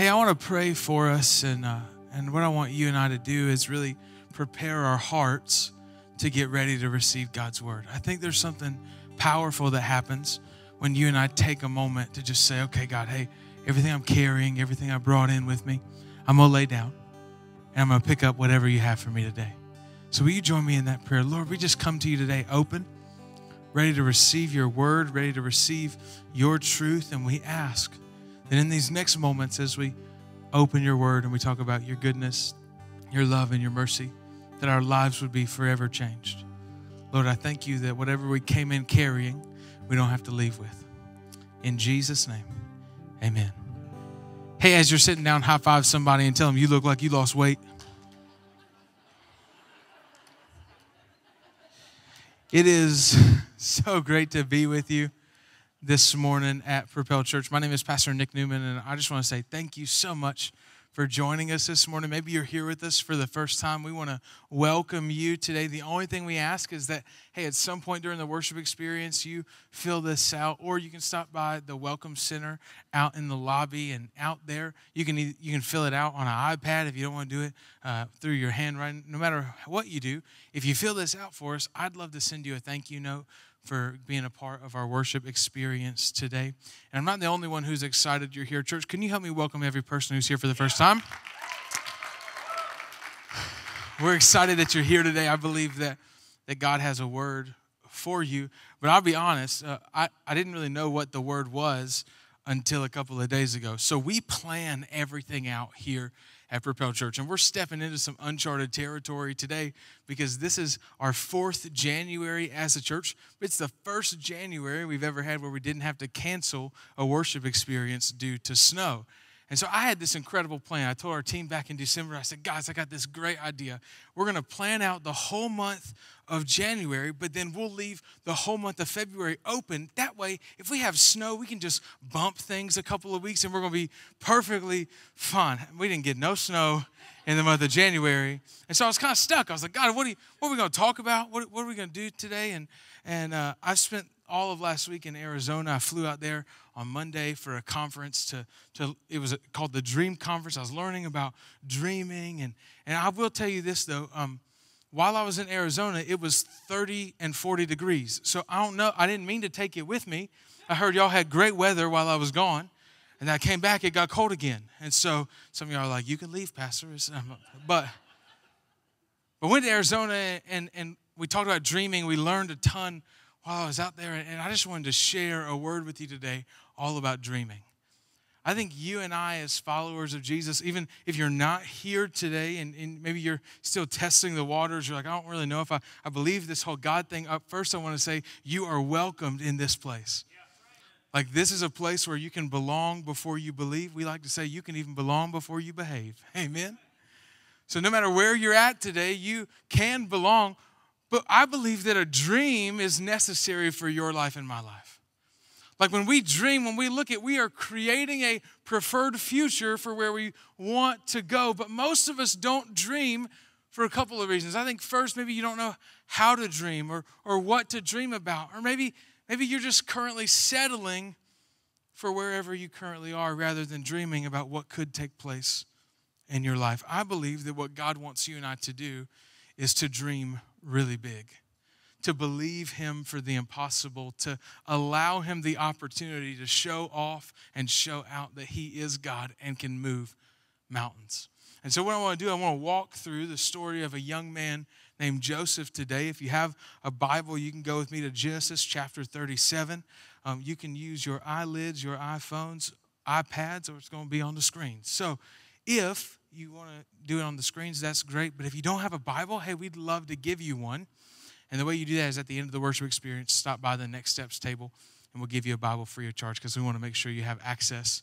Hey, I want to pray for us, and uh, and what I want you and I to do is really prepare our hearts to get ready to receive God's word. I think there's something powerful that happens when you and I take a moment to just say, okay, God, hey, everything I'm carrying, everything I brought in with me, I'm going to lay down and I'm going to pick up whatever you have for me today. So, will you join me in that prayer? Lord, we just come to you today open, ready to receive your word, ready to receive your truth, and we ask that in these next moments, as we open your word and we talk about your goodness, your love, and your mercy, that our lives would be forever changed. Lord, I thank you that whatever we came in carrying, we don't have to leave with. In Jesus' name, amen. Hey, as you're sitting down, high five somebody and tell them you look like you lost weight. It is so great to be with you this morning at Propel Church. My name is Pastor Nick Newman, and I just want to say thank you so much for joining us this morning. Maybe you're here with us for the first time. We want to welcome you today. The only thing we ask is that, hey, at some point during the worship experience, you fill this out, or you can stop by the Welcome Center out in the lobby and out there. You can you can fill it out on an iPad if you don't want to do it uh, through your handwriting. No matter what you do, if you fill this out for us, I'd love to send you a thank you note for being a part of our worship experience today. And I'm not the only one who's excited you're here. Church, can you help me welcome every person who's here for the first time? We're excited that you're here today. I believe that, that God has a word for you. But I'll be honest, uh, I, I didn't really know what the word was until a couple of days ago. So we plan everything out here at Propel Church. And we're stepping into some uncharted territory today because this is our fourth January as a church. It's the first January we've ever had where we didn't have to cancel a worship experience due to snow. And so I had this incredible plan. I told our team back in December, I said, guys, I got this great idea. We're going to plan out the whole month of January, but then we'll leave the whole month of February open. That way, if we have snow, we can just bump things a couple of weeks and we're going to be perfectly fine. We didn't get no snow in the month of January. And so I was kind of stuck. I was like, God, what are, you, what are we going to talk about? What, what, are we going to do today? And, and uh, I spent all of last week in Arizona. I flew out there on Monday for a conference to, to it was called the Dream Conference. I was learning about dreaming. And, and I will tell you this, though. Um, while I was in Arizona, it was 30 and 40 degrees. So I don't know, I didn't mean to take it with me. I heard y'all had great weather while I was gone. And I came back, it got cold again. And so some of y'all are like, you can leave, Pastor. But, but went to Arizona and, and we talked about dreaming. We learned a ton while I was out there, and I just wanted to share a word with you today all about dreaming. I think you and I, as followers of Jesus, even if you're not here today and, and, maybe you're still testing the waters, you're like, I don't really know if I, I believe this whole God thing. Up first, I want to say you are welcomed in this place. Like, this is a place where you can belong before you believe. We like to say you can even belong before you behave. Amen. So, no matter where you're at today, you can belong but I believe that a dream is necessary for your life and my life. Like when we dream, when we look at, we are creating a preferred future for where we want to go. But most of us don't dream for a couple of reasons. I think first, maybe you don't know how to dream or, or what to dream about. Or maybe, maybe you're just currently settling for wherever you currently are rather than dreaming about what could take place in your life. I believe that what God wants you and I to do is to dream really big, to believe Him for the impossible, to allow Him the opportunity to show off and show out that He is God and can move mountains. And so, what I want to do, I want to walk through the story of a young man named Joseph today. If you have a Bible, you can go with me to Genesis chapter 37. Um, you can use your eyelids, your iPhones, iPads, or it's going to be on the screen. So, if you want to do it on the screens, that's great. But if you don't have a Bible, hey, we'd love to give you one. And the way you do that is at the end of the worship experience, stop by the Next Steps table and we'll give you a Bible free of charge because we want to make sure you have access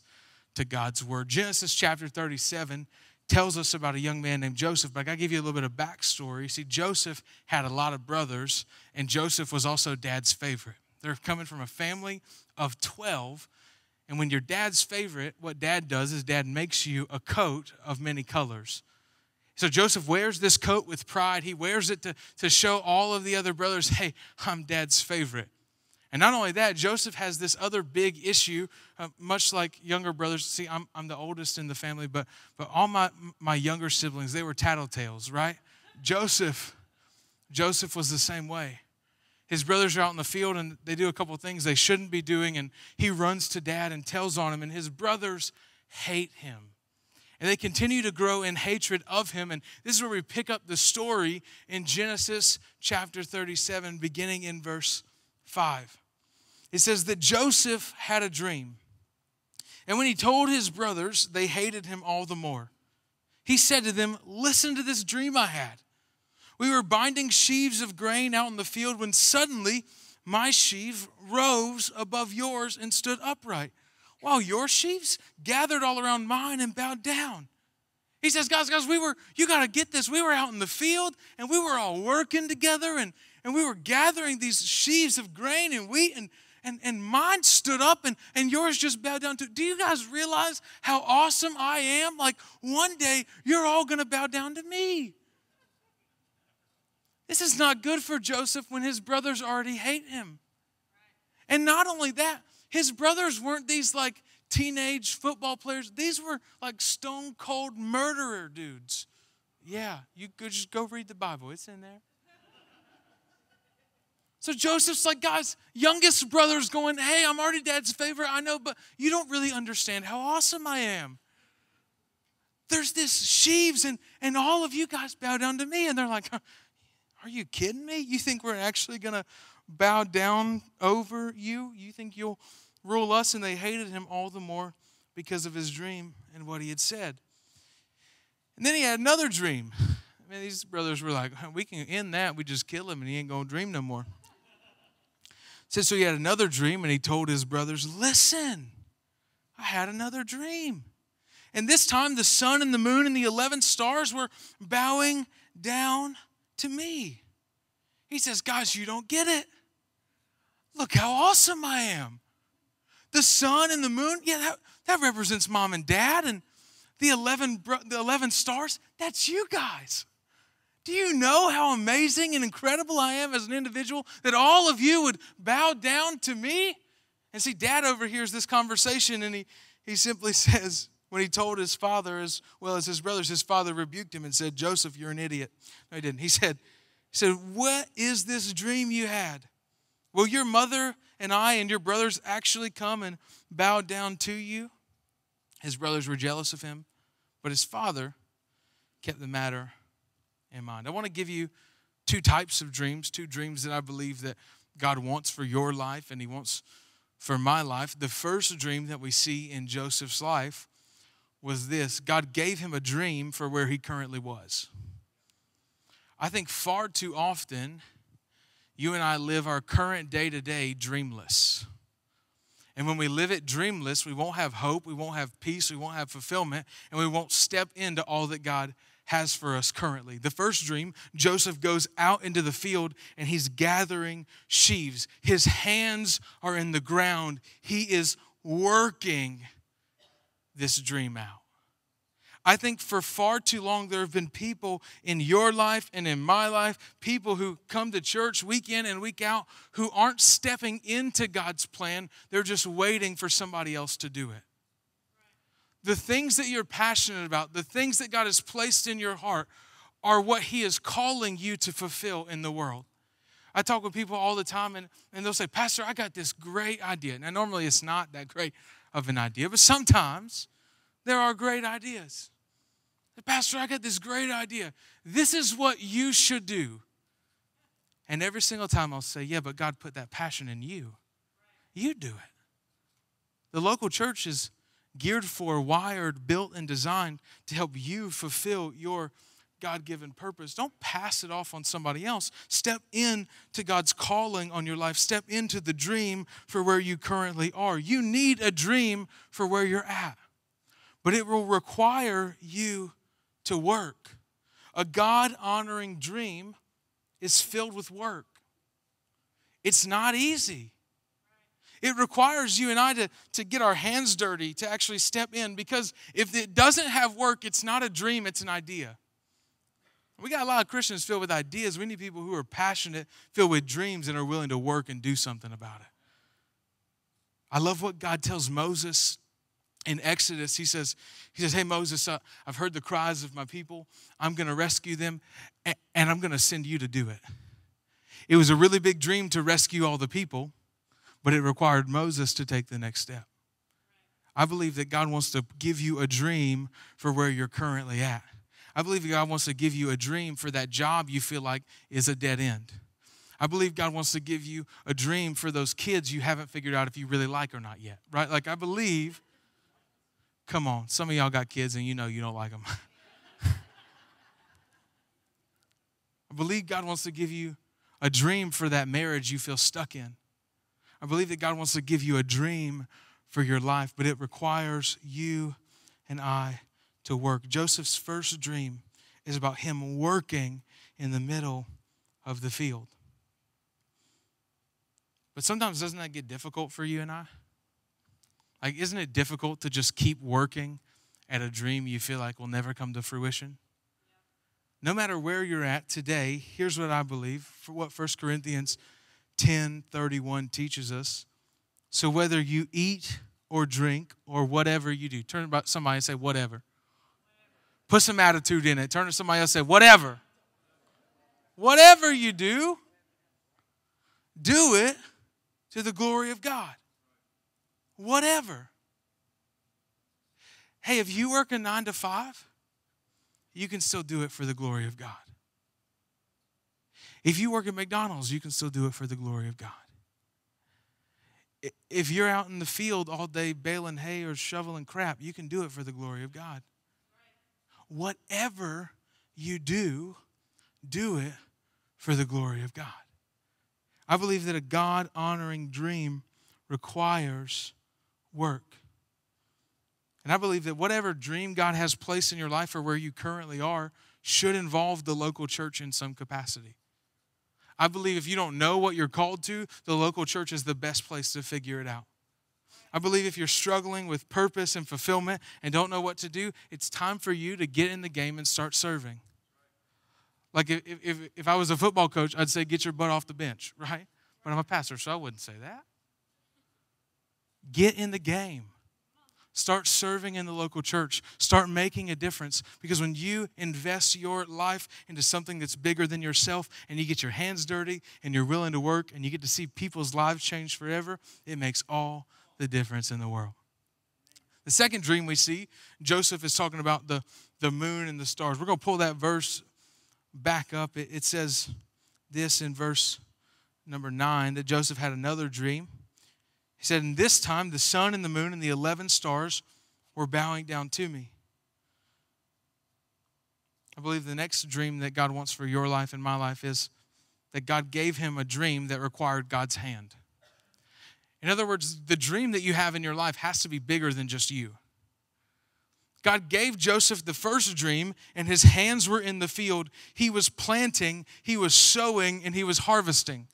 to God's Word. Genesis chapter 37 tells us about a young man named Joseph, but I got to give you a little bit of backstory. See, Joseph had a lot of brothers, and Joseph was also dad's favorite. They're coming from a family of 12 and when you're dad's favorite, what dad does is dad makes you a coat of many colors. So Joseph wears this coat with pride. He wears it to, to show all of the other brothers, hey, I'm dad's favorite. And not only that, Joseph has this other big issue, uh, much like younger brothers. See, I'm, I'm the oldest in the family, but, but all my, my younger siblings, they were tattletales, right? Joseph, Joseph was the same way. His brothers are out in the field and they do a couple of things they shouldn't be doing, and he runs to dad and tells on him, and his brothers hate him. And they continue to grow in hatred of him. And this is where we pick up the story in Genesis chapter 37, beginning in verse 5. It says that Joseph had a dream. And when he told his brothers, they hated him all the more. He said to them, Listen to this dream I had. We were binding sheaves of grain out in the field when suddenly my sheaf rose above yours and stood upright, while your sheaves gathered all around mine and bowed down. He says, Guys, guys, we were, you got to get this. We were out in the field and we were all working together and, and we were gathering these sheaves of grain and wheat and and, and mine stood up and, and yours just bowed down to. Do you guys realize how awesome I am? Like one day you're all to bow down to me. This is not good for Joseph when his brothers already hate him. And not only that, his brothers weren't these like teenage football players, these were like stone cold murderer dudes. Yeah, you could just go read the Bible, it's in there. So Joseph's like, guys, youngest brother's going, hey, I'm already dad's favorite, I know, but you don't really understand how awesome I am. There's this sheaves, and, and all of you guys bow down to me. And they're like, are you kidding me? You think we're actually going to bow down over you? You think you'll rule us? And they hated him all the more because of his dream and what he had said. And then he had another dream. I mean, these brothers were like, we can end that. We just kill him and he ain't going to dream no more says, so he had another dream and he told his brothers, Listen, I had another dream. And this time the sun and the moon and the 11 stars were bowing down to me. He says, Guys, you don't get it. Look how awesome I am. The sun and the moon, yeah, that, that represents mom and dad. And the 11, the 11 stars, that's you guys. Do you know how amazing and incredible I am as an individual that all of you would bow down to me? And see, dad overhears this conversation and he, he simply says, when he told his father as well as his brothers, his father rebuked him and said, Joseph, you're an idiot. No, he didn't. He said, he said, What is this dream you had? Will your mother and I and your brothers actually come and bow down to you? His brothers were jealous of him, but his father kept the matter in mind. I want to give you two types of dreams, two dreams that I believe that God wants for your life and he wants for my life. The first dream that we see in Joseph's life was this God gave him a dream for where he currently was. I think far too often, you and I live our current day to day dreamless. And when we live it dreamless, we won't have hope, we won't have peace, we won't have fulfillment, and we won't step into all that God has for us currently. The first dream, Joseph goes out into the field and he's gathering sheaves. His hands are in the ground. He is working this dream out. I think for far too long there have been people in your life and in my life, people who come to church week in and week out who aren't stepping into God's plan. They're just waiting for somebody else to do it the things that you're passionate about, the things that God has placed in your heart, are what He is calling you to fulfill in the world. I talk with people all the time, and, and they'll say, Pastor, I got this great idea. Now, normally it's not that great of an idea, but sometimes there are great ideas. Pastor, I got this great idea. This is what you should do. And every single time I'll say, Yeah, but God put that passion in you. You do it. The local church is geared for, wired, built, and designed to help you fulfill your God given purpose. Don't pass it off on somebody else. Step in to God's calling on your life. Step into the dream for where you currently are. You need a dream for where you're at, but it will require you to work. A God honoring dream is filled with work. It's not easy. It requires you and I to, to get our hands dirty, to actually step in, because if it doesn't have work, it's not a dream, it's an idea. We got a lot of Christians filled with ideas. We need people who are passionate, filled with dreams, and are willing to work and do something about it. I love what God tells Moses in Exodus. He says, he says, Hey, Moses, uh, I've heard the cries of my people. I'm going to rescue them, and, and I'm going to send you to do it. It was a really big dream to rescue all the people, but it required Moses to take the next step. I believe that God wants to give you a dream for where you're currently at. I believe God wants to give you a dream for that job you feel like is a dead end. I believe God wants to give you a dream for those kids you haven't figured out if you really like or not yet, right? Like, I believe, come on, some of y'all got kids and you know you don't like them. I believe God wants to give you a dream for that marriage you feel stuck in. I believe that God wants to give you a dream for your life, but it requires you and I to work. Joseph's first dream is about him working in the middle of the field. But sometimes doesn't that get difficult for you and I? Like, isn't it difficult to just keep working at a dream you feel like will never come to fruition? No matter where you're at today, here's what I believe for what 1 Corinthians 10 31 teaches us. So whether you eat or drink or whatever you do, turn about somebody and say, whatever. Put some attitude in it. Turn to somebody else and say, whatever. Whatever you do, do it to the glory of God. Whatever. Hey, if you work a nine to five, you can still do it for the glory of God. If you work at McDonald's, you can still do it for the glory of God. If you're out in the field all day baling hay or shoveling crap, you can do it for the glory of God. Whatever you do, do it for the glory of God. I believe that a God honoring dream requires work. And I believe that whatever dream God has placed in your life or where you currently are should involve the local church in some capacity. I believe if you don't know what you're called to, the local church is the best place to figure it out. I believe if you're struggling with purpose and fulfillment and don't know what to do, it's time for you to get in the game and start serving. Like if, if, if I was a football coach, I'd say, get your butt off the bench, right? But I'm a pastor, so I wouldn't say that. Get in the game. Start serving in the local church. Start making a difference. Because when you invest your life into something that's bigger than yourself and you get your hands dirty and you're willing to work and you get to see people's lives change forever, it makes all the difference in the world. The second dream we see, Joseph is talking about the, the moon and the stars. We're going to pull that verse back up, it, it says this in verse number nine that Joseph had another dream. He said, And this time the sun and the moon and the 11 stars were bowing down to me. I believe the next dream that God wants for your life and my life is that God gave him a dream that required God's hand. In other words, the dream that you have in your life has to be bigger than just you. God gave Joseph the first dream, and his hands were in the field. He was planting, he was sowing, and he was harvesting.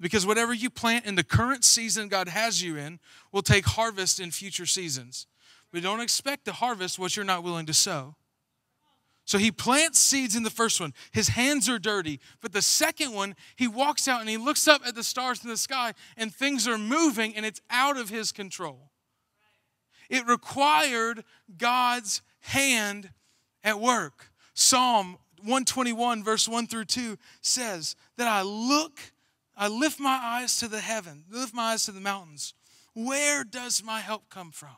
Because whatever you plant in the current season God has you in will take harvest in future seasons. But don't expect to harvest what you're not willing to sow. So he plants seeds in the first one. His hands are dirty. But the second one, he walks out and he looks up at the stars in the sky, and things are moving, and it's out of his control. It required God's hand at work. Psalm 121, verse 1 through 2 says that I look, I lift my eyes to the heaven, lift my eyes to the mountains. Where does my help come from?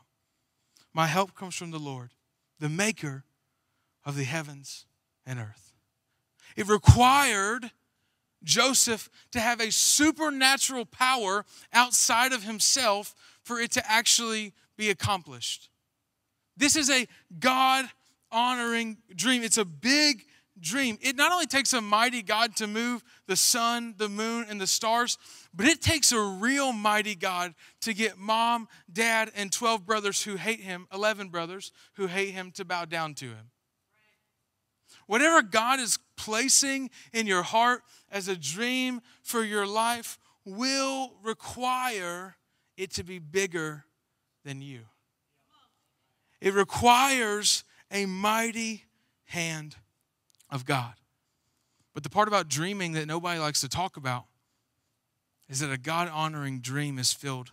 My help comes from the Lord, the maker of the heavens and earth. It required Joseph to have a supernatural power outside of himself for it to actually be accomplished. This is a God honoring dream. It's a big dream. It not only takes a mighty God to move the sun, the moon, and the stars, but it takes a real mighty God to get mom, dad, and 12 brothers who hate him, 11 brothers who hate him, to bow down to him. Whatever God is placing in your heart as a dream for your life will require it to be bigger than you. It requires a mighty hand of God. But the part about dreaming that nobody likes to talk about is that a God honoring dream is filled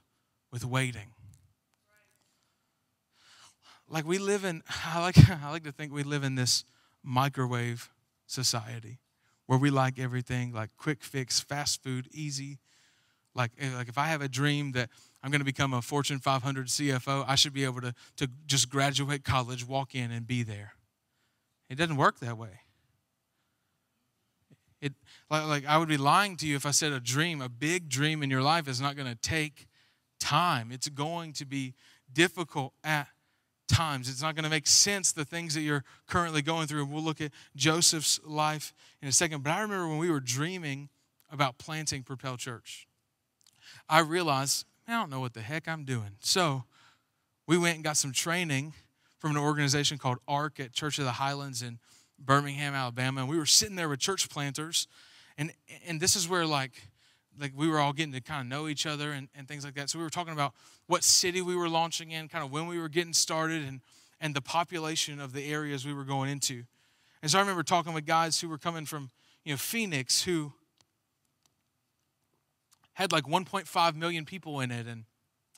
with waiting. Like we live in, I like, I like to think we live in this microwave society where we like everything like quick fix, fast food, easy. Like, eh, like if I have a dream that I'm going to become a Fortune 500 CFO, I should be able to, to just graduate college, walk in, and be there. It doesn't work that way. It, like, like I would be lying to you if I said a dream, a big dream in your life is not going to take time. It's going to be difficult at times. It's not going to make sense, the things that you're currently going through. And we'll look at Joseph's life in a second. But I remember when we were dreaming about planting Propel Church, I realized, I don't know what the heck I'm doing. So we went and got some training from an organization called ARC at Church of the Highlands in Birmingham, Alabama. And we were sitting there with church planters. And, and this is where, like, like we were all getting to kind of know each other and, and things like that. So we were talking about what city we were launching in, kind of when we were getting started, and, and the population of the areas we were going into. And so I remember talking with guys who were coming from, you know, Phoenix who had like 1.5 million people in it, and,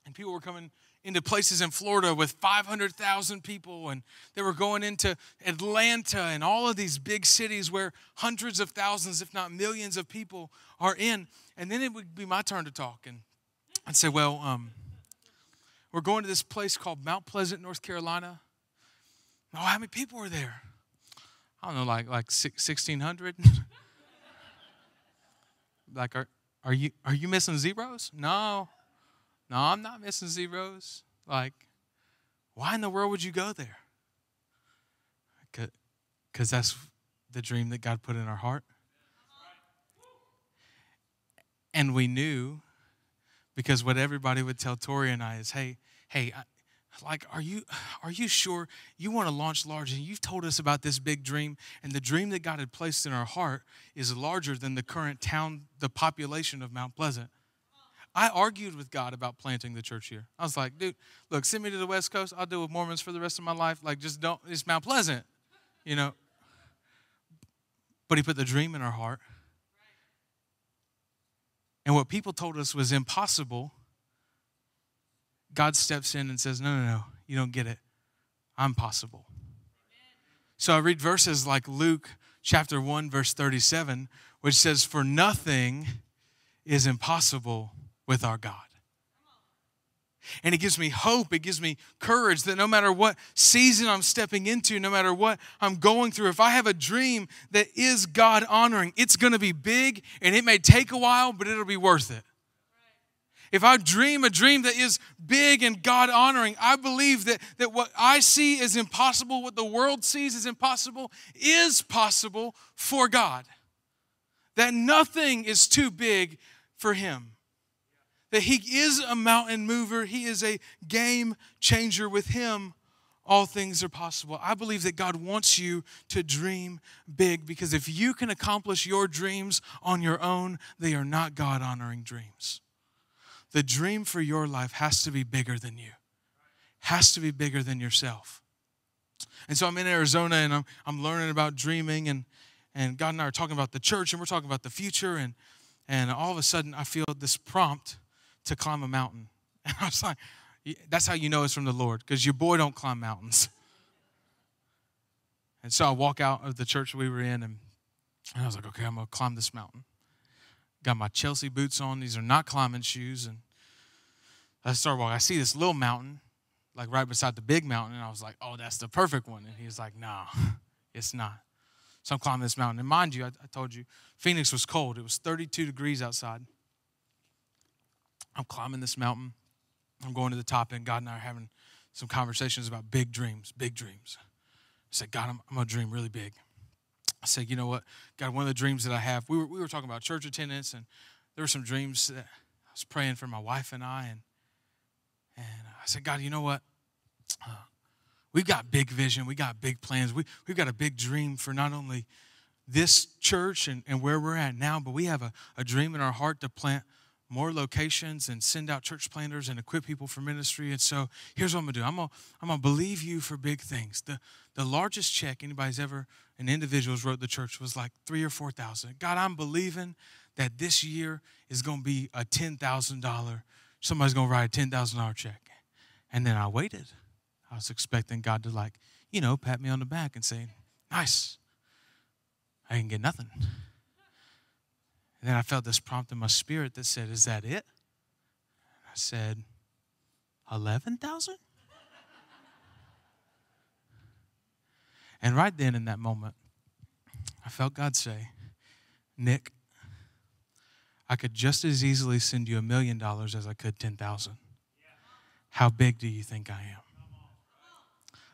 and people were coming into places in Florida with 500,000 people, and they were going into Atlanta and all of these big cities where hundreds of thousands, if not millions, of people are in. And then it would be my turn to talk, and I'd say, Well, um, we're going to this place called Mount Pleasant, North Carolina. Oh, how many people are there? I don't know, like like 1600. like, are are you are you missing zeros? No, no, I'm not missing zeros. Like, why in the world would you go there? Because that's the dream that God put in our heart. And we knew because what everybody would tell Tori and I is, hey, hey, like, are you are you sure you want to launch large? And you've told us about this big dream, and the dream that God had placed in our heart is larger than the current town, the population of Mount Pleasant. I argued with God about planting the church here. I was like, dude, look, send me to the West Coast. I'll deal with Mormons for the rest of my life. Like, just don't, it's Mount Pleasant, you know. But He put the dream in our heart. And what people told us was impossible, God steps in and says, no, no, no, you don't get it. I'm possible. So I read verses like Luke chapter 1, verse 37, which says, For nothing is impossible with our God. And it gives me hope. It gives me courage that no matter what season I'm stepping into, no matter what I'm going through, if I have a dream that is God honoring, it's going to be big and it may take a while, but it'll be worth it. If I dream a dream that is big and God honoring, I believe that, that what I see is impossible, what the world sees is impossible, is possible for God. That nothing is too big for Him that He is a mountain mover, He is a game changer. With Him, all things are possible. I believe that God wants you to dream big because if you can accomplish your dreams on your own, they are not God honoring dreams. The dream for your life has to be bigger than you, has to be bigger than yourself. And so I'm in Arizona and I'm, I'm learning about dreaming, and, and God and I are talking about the church and we're talking about the future. And, and all of a sudden, I feel this prompt to climb a mountain. And I was like, that's how you know it's from the Lord, because your boy don't climb mountains. And so I walk out of the church we were in, and, and I was like, okay, I'm gonna climb this mountain. Got my Chelsea boots on. These are not climbing shoes. And I start walking. I see this little mountain, like right beside the big mountain, and I was like, oh, that's the perfect one. And he's like, no, it's not. So I'm climbing this mountain. And mind you, I, I told you, Phoenix was cold. It was 32 degrees outside. I'm climbing this mountain. I'm going to the top, and God and I are having some conversations about big dreams, big dreams. I said, God, I'm, I'm going to dream really big. I said, you know what? God, one of the dreams that I have, we were, we were talking about church attendance, and there were some dreams that I was praying for my wife and I. And, and I said, God, you know what? Uh, we've got big vision, we got big plans, we, we've got a big dream for not only this church and, and where we're at now, but we have a, a dream in our heart to plant more locations and send out church planters and equip people for ministry. And so here's what I'm gonna do. I'm gonna, I'm gonna believe you for big things. The the largest check anybody's ever an individuals wrote the church was like three or four thousand. God, I'm believing that this year is gonna be a ten thousand dollar somebody's to write a $10,000 check. And then I waited. I was expecting God to, like, you know, pat me on the back and say, nice. I didn't get nothing. And then I felt this prompt in my spirit that said, Is that it? I said, 11,000? and right then in that moment, I felt God say, Nick, I could just as easily send you a million dollars as I could 10,000. How big do you think I am?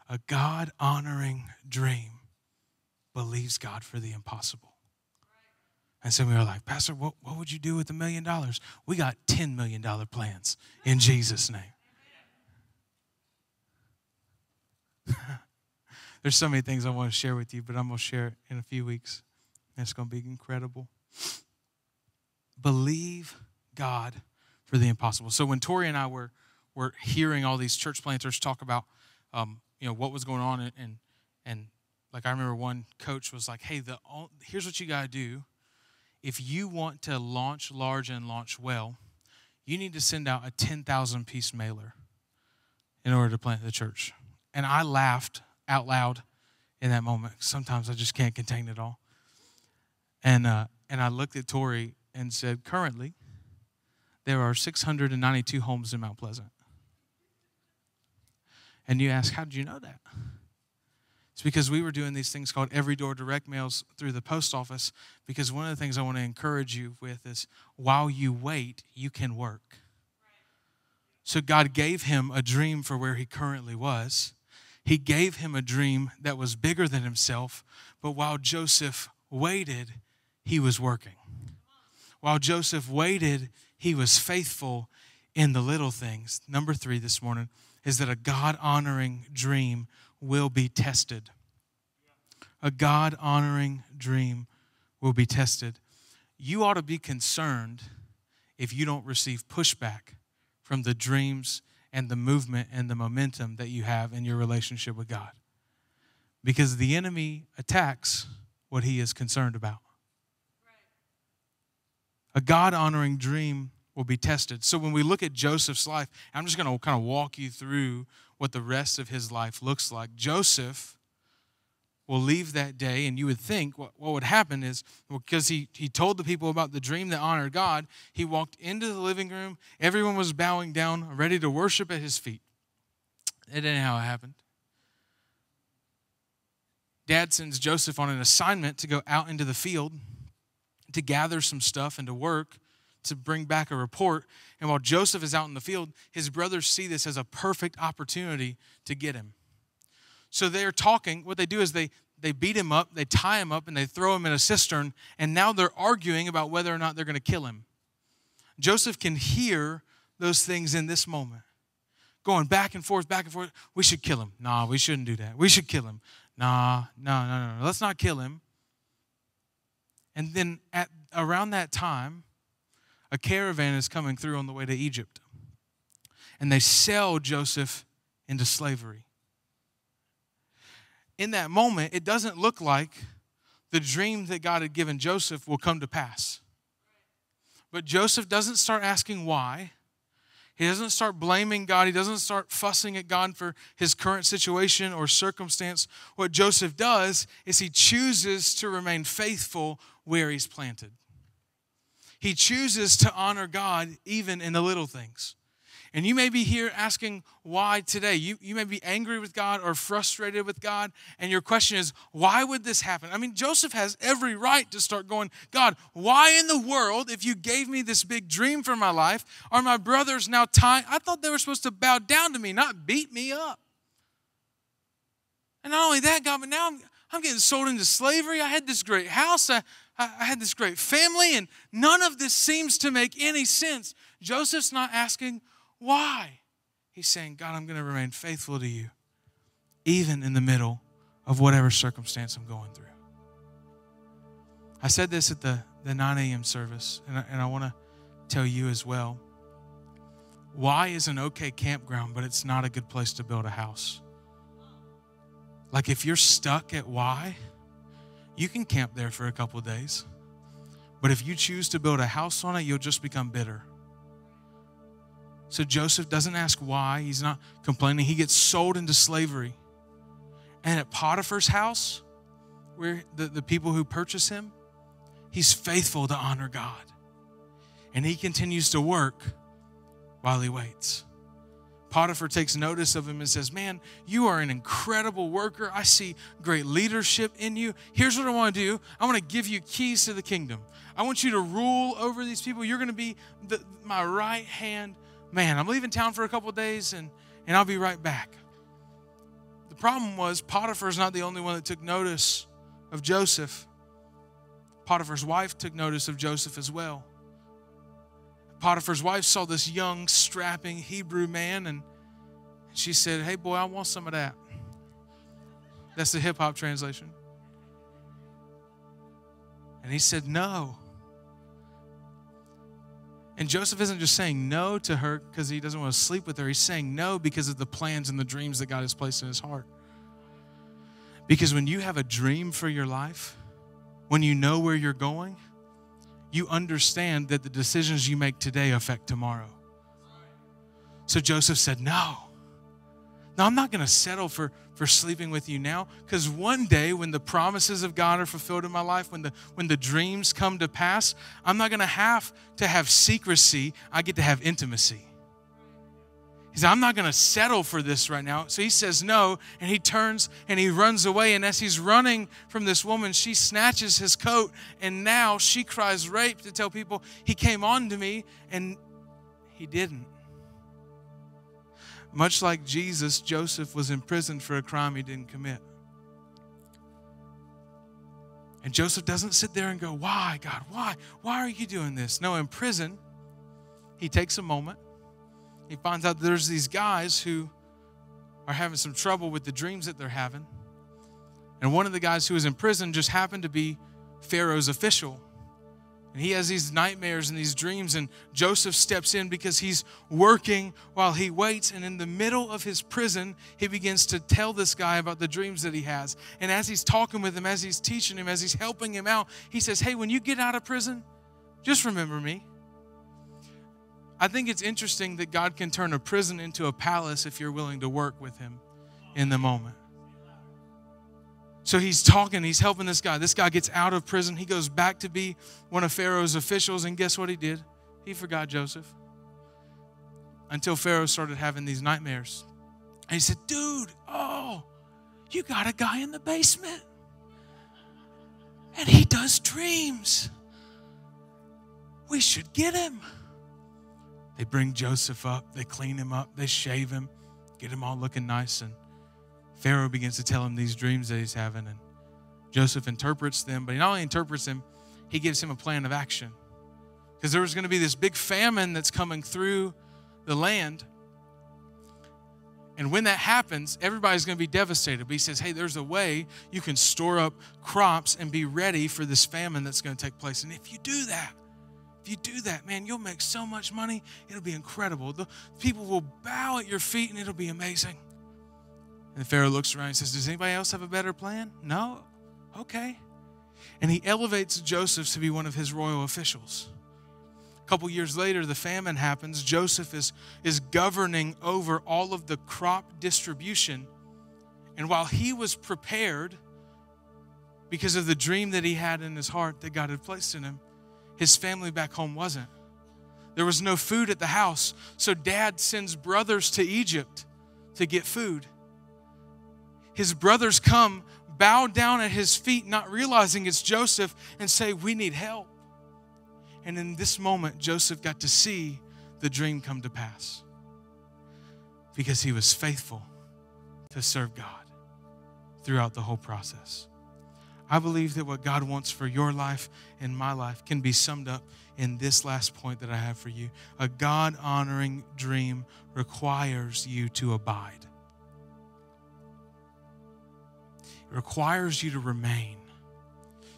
A God honoring dream believes God for the impossible. And so we were like, Pastor, what, what would you do with a million dollars? We got $10 million plans in Jesus' name. There's so many things I want to share with you, but I'm going to share it in a few weeks. And it's going to be incredible. Believe God for the impossible. So when Tori and I were, were hearing all these church planters talk about, um, you know, what was going on, and, and, and like I remember one coach was like, hey, the, here's what you got to do if you want to launch large and launch well, you need to send out a 10,000 piece mailer in order to plant the church. And I laughed out loud in that moment. Sometimes I just can't contain it all. And, uh, and I looked at Tori and said, currently, there are 692 homes in Mount Pleasant. And you ask, how did you know that? It's because we were doing these things called every door direct mails through the post office. Because one of the things I want to encourage you with is while you wait, you can work. So God gave him a dream for where he currently was. He gave him a dream that was bigger than himself. But while Joseph waited, he was working. While Joseph waited, he was faithful in the little things. Number three this morning is that a God honoring dream will be tested. A God honoring dream will be tested. You ought to be concerned if you don't receive pushback from the dreams and the movement and the momentum that you have in your relationship with God. Because the enemy attacks what he is concerned about. A God honoring dream will be tested. So when we look at Joseph's life, I'm just going to kind of walk you through what the rest of his life looks like. Joseph will leave that day, and you would think what, what would happen is because he, he told the people about the dream that honored God, he walked into the living room, everyone was bowing down, ready to worship at his feet. It ain't how it happened. Dad sends Joseph on an assignment to go out into the field to gather some stuff and to work to bring back a report. And while Joseph is out in the field, his brothers see this as a perfect opportunity to get him. So they're talking. What they do is they, they beat him up, they tie him up, and they throw him in a cistern. And now they're arguing about whether or not they're going to kill him. Joseph can hear those things in this moment. Going back and forth, back and forth. We should kill him. Nah, we shouldn't do that. We should kill him. Nah, no, no, no. No. Let's not kill him. And then at around that time, a caravan is coming through on the way to Egypt. And they sell Joseph into slavery. In that moment, it doesn't look like the dream that God had given Joseph will come to pass. But Joseph doesn't start asking why. He doesn't start blaming God. He doesn't start fussing at God for his current situation or circumstance. What Joseph does is he chooses to remain faithful where he's planted. He chooses to honor God even in the little things. And you may be here asking why today. You, you may be angry with God or frustrated with God, and your question is, why would this happen? I mean, Joseph has every right to start going, God, why in the world, if you gave me this big dream for my life, are my brothers now tying? I thought they were supposed to bow down to me, not beat me up. And not only that, God, but now I'm, I'm getting sold into slavery. I had this great house. I, I had this great family, and none of this seems to make any sense. Joseph's not asking why. He's saying, God, I'm going to remain faithful to you, even in the middle of whatever circumstance I'm going through. I said this at the, the 9 a.m. service, and I, and I want to tell you as well. Why is an okay campground, but it's not a good place to build a house? Like if you're stuck at why, you can camp there for a couple days. But if you choose to build a house on it, you'll just become bitter. So Joseph doesn't ask why, he's not complaining. He gets sold into slavery. And at Potiphar's house, where the, the people who purchase him, he's faithful to honor God. And he continues to work while he waits. Potiphar takes notice of him and says, Man, you are an incredible worker. I see great leadership in you. Here's what I want to do I want to give you keys to the kingdom. I want you to rule over these people. You're going to be the, my right hand man. I'm leaving town for a couple days and, and I'll be right back. The problem was Potiphar's not the only one that took notice of Joseph. Potiphar's wife took notice of Joseph as well. Potiphar's wife saw this young, strapping Hebrew man, and she said, Hey, boy, I want some of that. That's the hip hop translation. And he said, No. And Joseph isn't just saying no to her because he doesn't want to sleep with her. He's saying no because of the plans and the dreams that God has placed in his heart. Because when you have a dream for your life, when you know where you're going, you understand that the decisions you make today affect tomorrow. So Joseph said, No. Now, I'm not going to settle for, for sleeping with you now because one day when the promises of God are fulfilled in my life, when the, when the dreams come to pass, I'm not going to have to have secrecy. I get to have intimacy. He said, I'm not going to settle for this right now. So he says no, and he turns and he runs away. And as he's running from this woman, she snatches his coat, and now she cries rape to tell people he came on to me, and he didn't. Much like Jesus, Joseph was imprisoned for a crime he didn't commit. And Joseph doesn't sit there and go, Why, God, why? Why are you doing this? No, in prison, he takes a moment he finds out there's these guys who are having some trouble with the dreams that they're having. And one of the guys who was in prison just happened to be Pharaoh's official. And he has these nightmares and these dreams, and Joseph steps in because he's working while he waits. And in the middle of his prison, he begins to tell this guy about the dreams that he has. And as he's talking with him, as he's teaching him, as he's helping him out, he says, Hey, when you get out of prison, just remember me. I think it's interesting that God can turn a prison into a palace if you're willing to work with Him in the moment. So he's talking, he's helping this guy. This guy gets out of prison. He goes back to be one of Pharaoh's officials. And guess what he did? He forgot Joseph until Pharaoh started having these nightmares. And he said, Dude, oh, you got a guy in the basement. And he does dreams. We should get him. They bring Joseph up, they clean him up, they shave him, get him all looking nice. And Pharaoh begins to tell him these dreams that he's having. And Joseph interprets them, but he not only interprets them, he gives him a plan of action. Because there was going to be this big famine that's coming through the land. And when that happens, everybody's going to be devastated. But he says, hey, there's a way you can store up crops and be ready for this famine that's going to take place. And if you do that, you do that, man, you'll make so much money. It'll be incredible. The people will bow at your feet and it'll be amazing. And Pharaoh looks around and says, Does anybody else have a better plan? No? Okay. And he elevates Joseph to be one of his royal officials. A couple years later, the famine happens. Joseph is, is governing over all of the crop distribution. And while he was prepared, because of the dream that he had in his heart that God had placed in him, his family back home wasn't. There was no food at the house, so dad sends brothers to Egypt to get food. His brothers come, bow down at his feet, not realizing it's Joseph, and say, We need help. And in this moment, Joseph got to see the dream come to pass because he was faithful to serve God throughout the whole process. I believe that what God wants for your life and my life can be summed up in this last point that I have for you. A God honoring dream requires you to abide, it requires you to remain.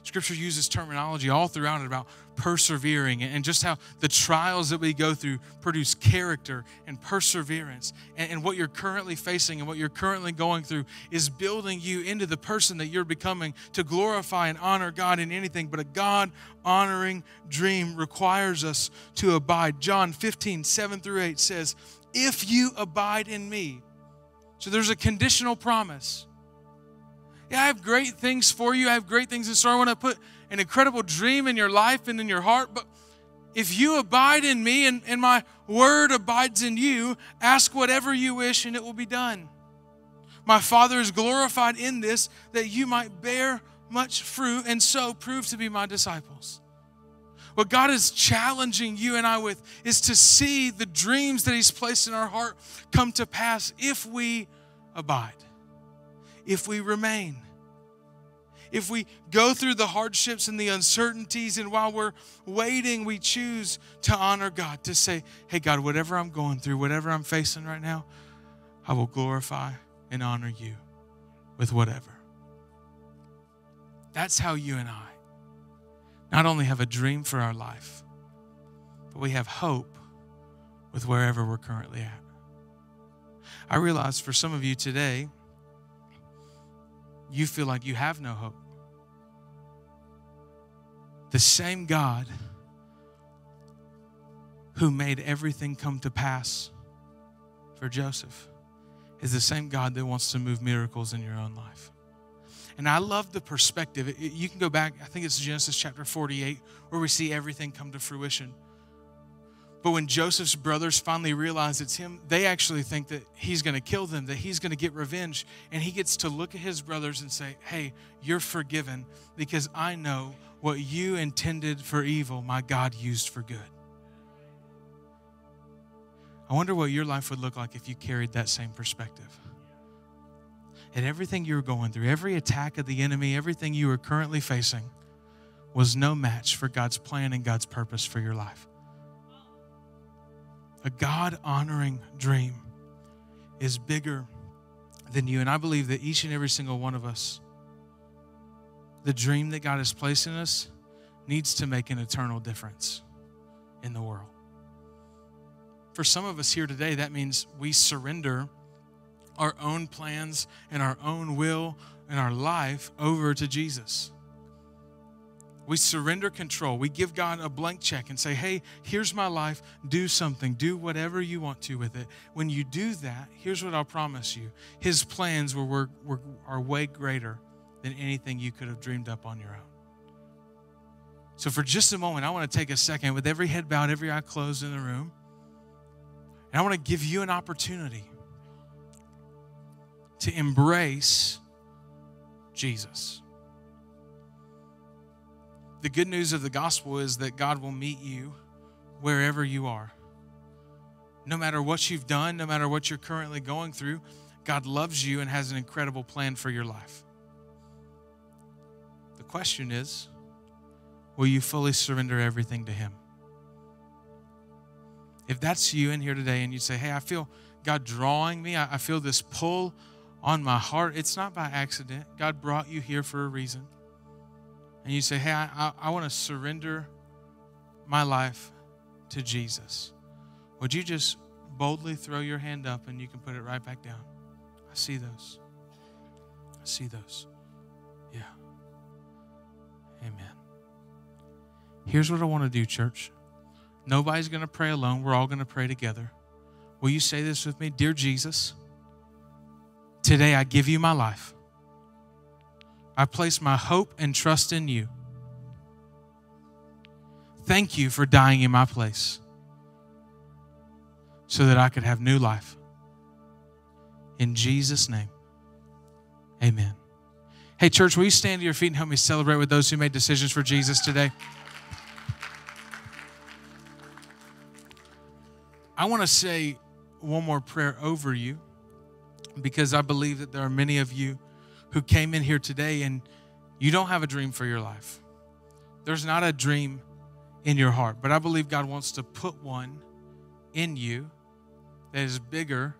Scripture uses terminology all throughout it about persevering and just how the trials that we go through produce character and perseverance. And, and, what you're currently facing and what you're currently going through is building you into the person that you're becoming to glorify and honor God in anything. But a God honoring dream requires us to abide. John 15, 7 through 8 says, If you abide in me, so there's a conditional promise yeah, I have great things for you. I have great things in store. I want to put an incredible dream in your life and in your heart. But if you abide in me and, and my word abides in you, ask whatever you wish and it will be done. My Father is glorified in this that you might bear much fruit and so prove to be my disciples. What God is challenging you and I with is to see the dreams that He's placed in our heart come to pass if we abide if we remain. If we go through the hardships and the uncertainties, and while we're waiting, we choose to honor God, to say, Hey, God, whatever I'm going through, whatever I'm facing right now, I will glorify and honor you with whatever. That's how you and I not only have a dream for our life, but we have hope with wherever we're currently at. I realize for some of you today, you feel like you have no hope. The same God who made everything come to pass for Joseph is the same God that wants to move miracles in your own life. And I love the perspective. You can go back, I think it's Genesis chapter 48, where we see everything come to fruition. But when Joseph's brothers finally realize it's him, they actually think that he's going to kill them, that he's going to get revenge. And he gets to look at his brothers and say, Hey, you're forgiven because I know what you intended for evil, my God used for good. I wonder what your life would look like if you carried that same perspective. And everything you were going through, every attack of the enemy, everything you were currently facing was no match for God's plan and God's purpose for your life a God honoring dream is bigger than you. And I believe that each and every single one of us, the dream that God has placed in us, needs to make an eternal difference in the world. For some of us here today, that means we surrender our own plans and our own will and our life over to Jesus. We surrender control. We give God a blank check and say, hey, here's my life. Do something. Do whatever you want to with it. When you do that, here's what I'll promise you His plans were, were, are way greater than anything you could have dreamed up on your own. So, for just a moment, I want to take a second with every head bowed, every eye closed in the room. And I want to give you an opportunity to embrace Jesus the good news of the gospel is that God will meet you wherever you are. No matter what you've done, no matter what you're currently going through, God loves you and has an incredible plan for your life. The question is will you fully surrender everything to Him? If that's you in here today and you say, hey, I feel God drawing me, I feel this pull on my heart, it's not by accident. God brought you here for a reason and you say, Hey, I, I, I want to surrender my life to Jesus, would you just boldly throw your hand up and you can put it right back down? I see those. I see those. Yeah. Amen. Here's what I want to do, church. Nobody's going to pray alone. We're all going to pray together. Will you say this with me? Dear Jesus, today I give you my life. I place my hope and trust in you. Thank you for dying in my place so that I could have new life. In Jesus' name, amen. Hey, church, will you stand to your feet and help me celebrate with those who made decisions for Jesus today? I want to say one more prayer over you because I believe that there are many of you who came in here today and you don't have a dream for your life. There's not a dream in your heart, but I believe God wants to put one in you that is bigger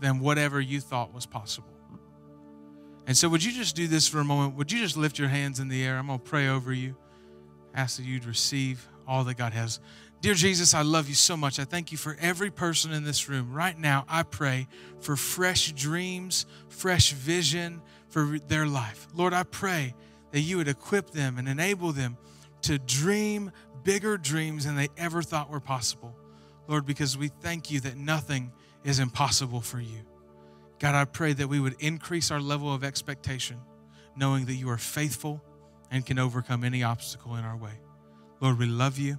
than whatever you thought was possible. And so, would you just do this for a moment? Would you just lift your hands in the air? I'm going to pray over you, ask that you'd receive all that God has. Dear Jesus, I love you so much. I thank you for every person in this room. Right now, I pray for fresh dreams, fresh vision for their life. Lord, I pray that you would equip them and enable them to dream bigger dreams than they ever thought were possible. Lord, because we thank you that nothing is impossible for you. God, I pray that we would increase our level of expectation, knowing that you are faithful and can overcome any obstacle in our way. Lord, we love you.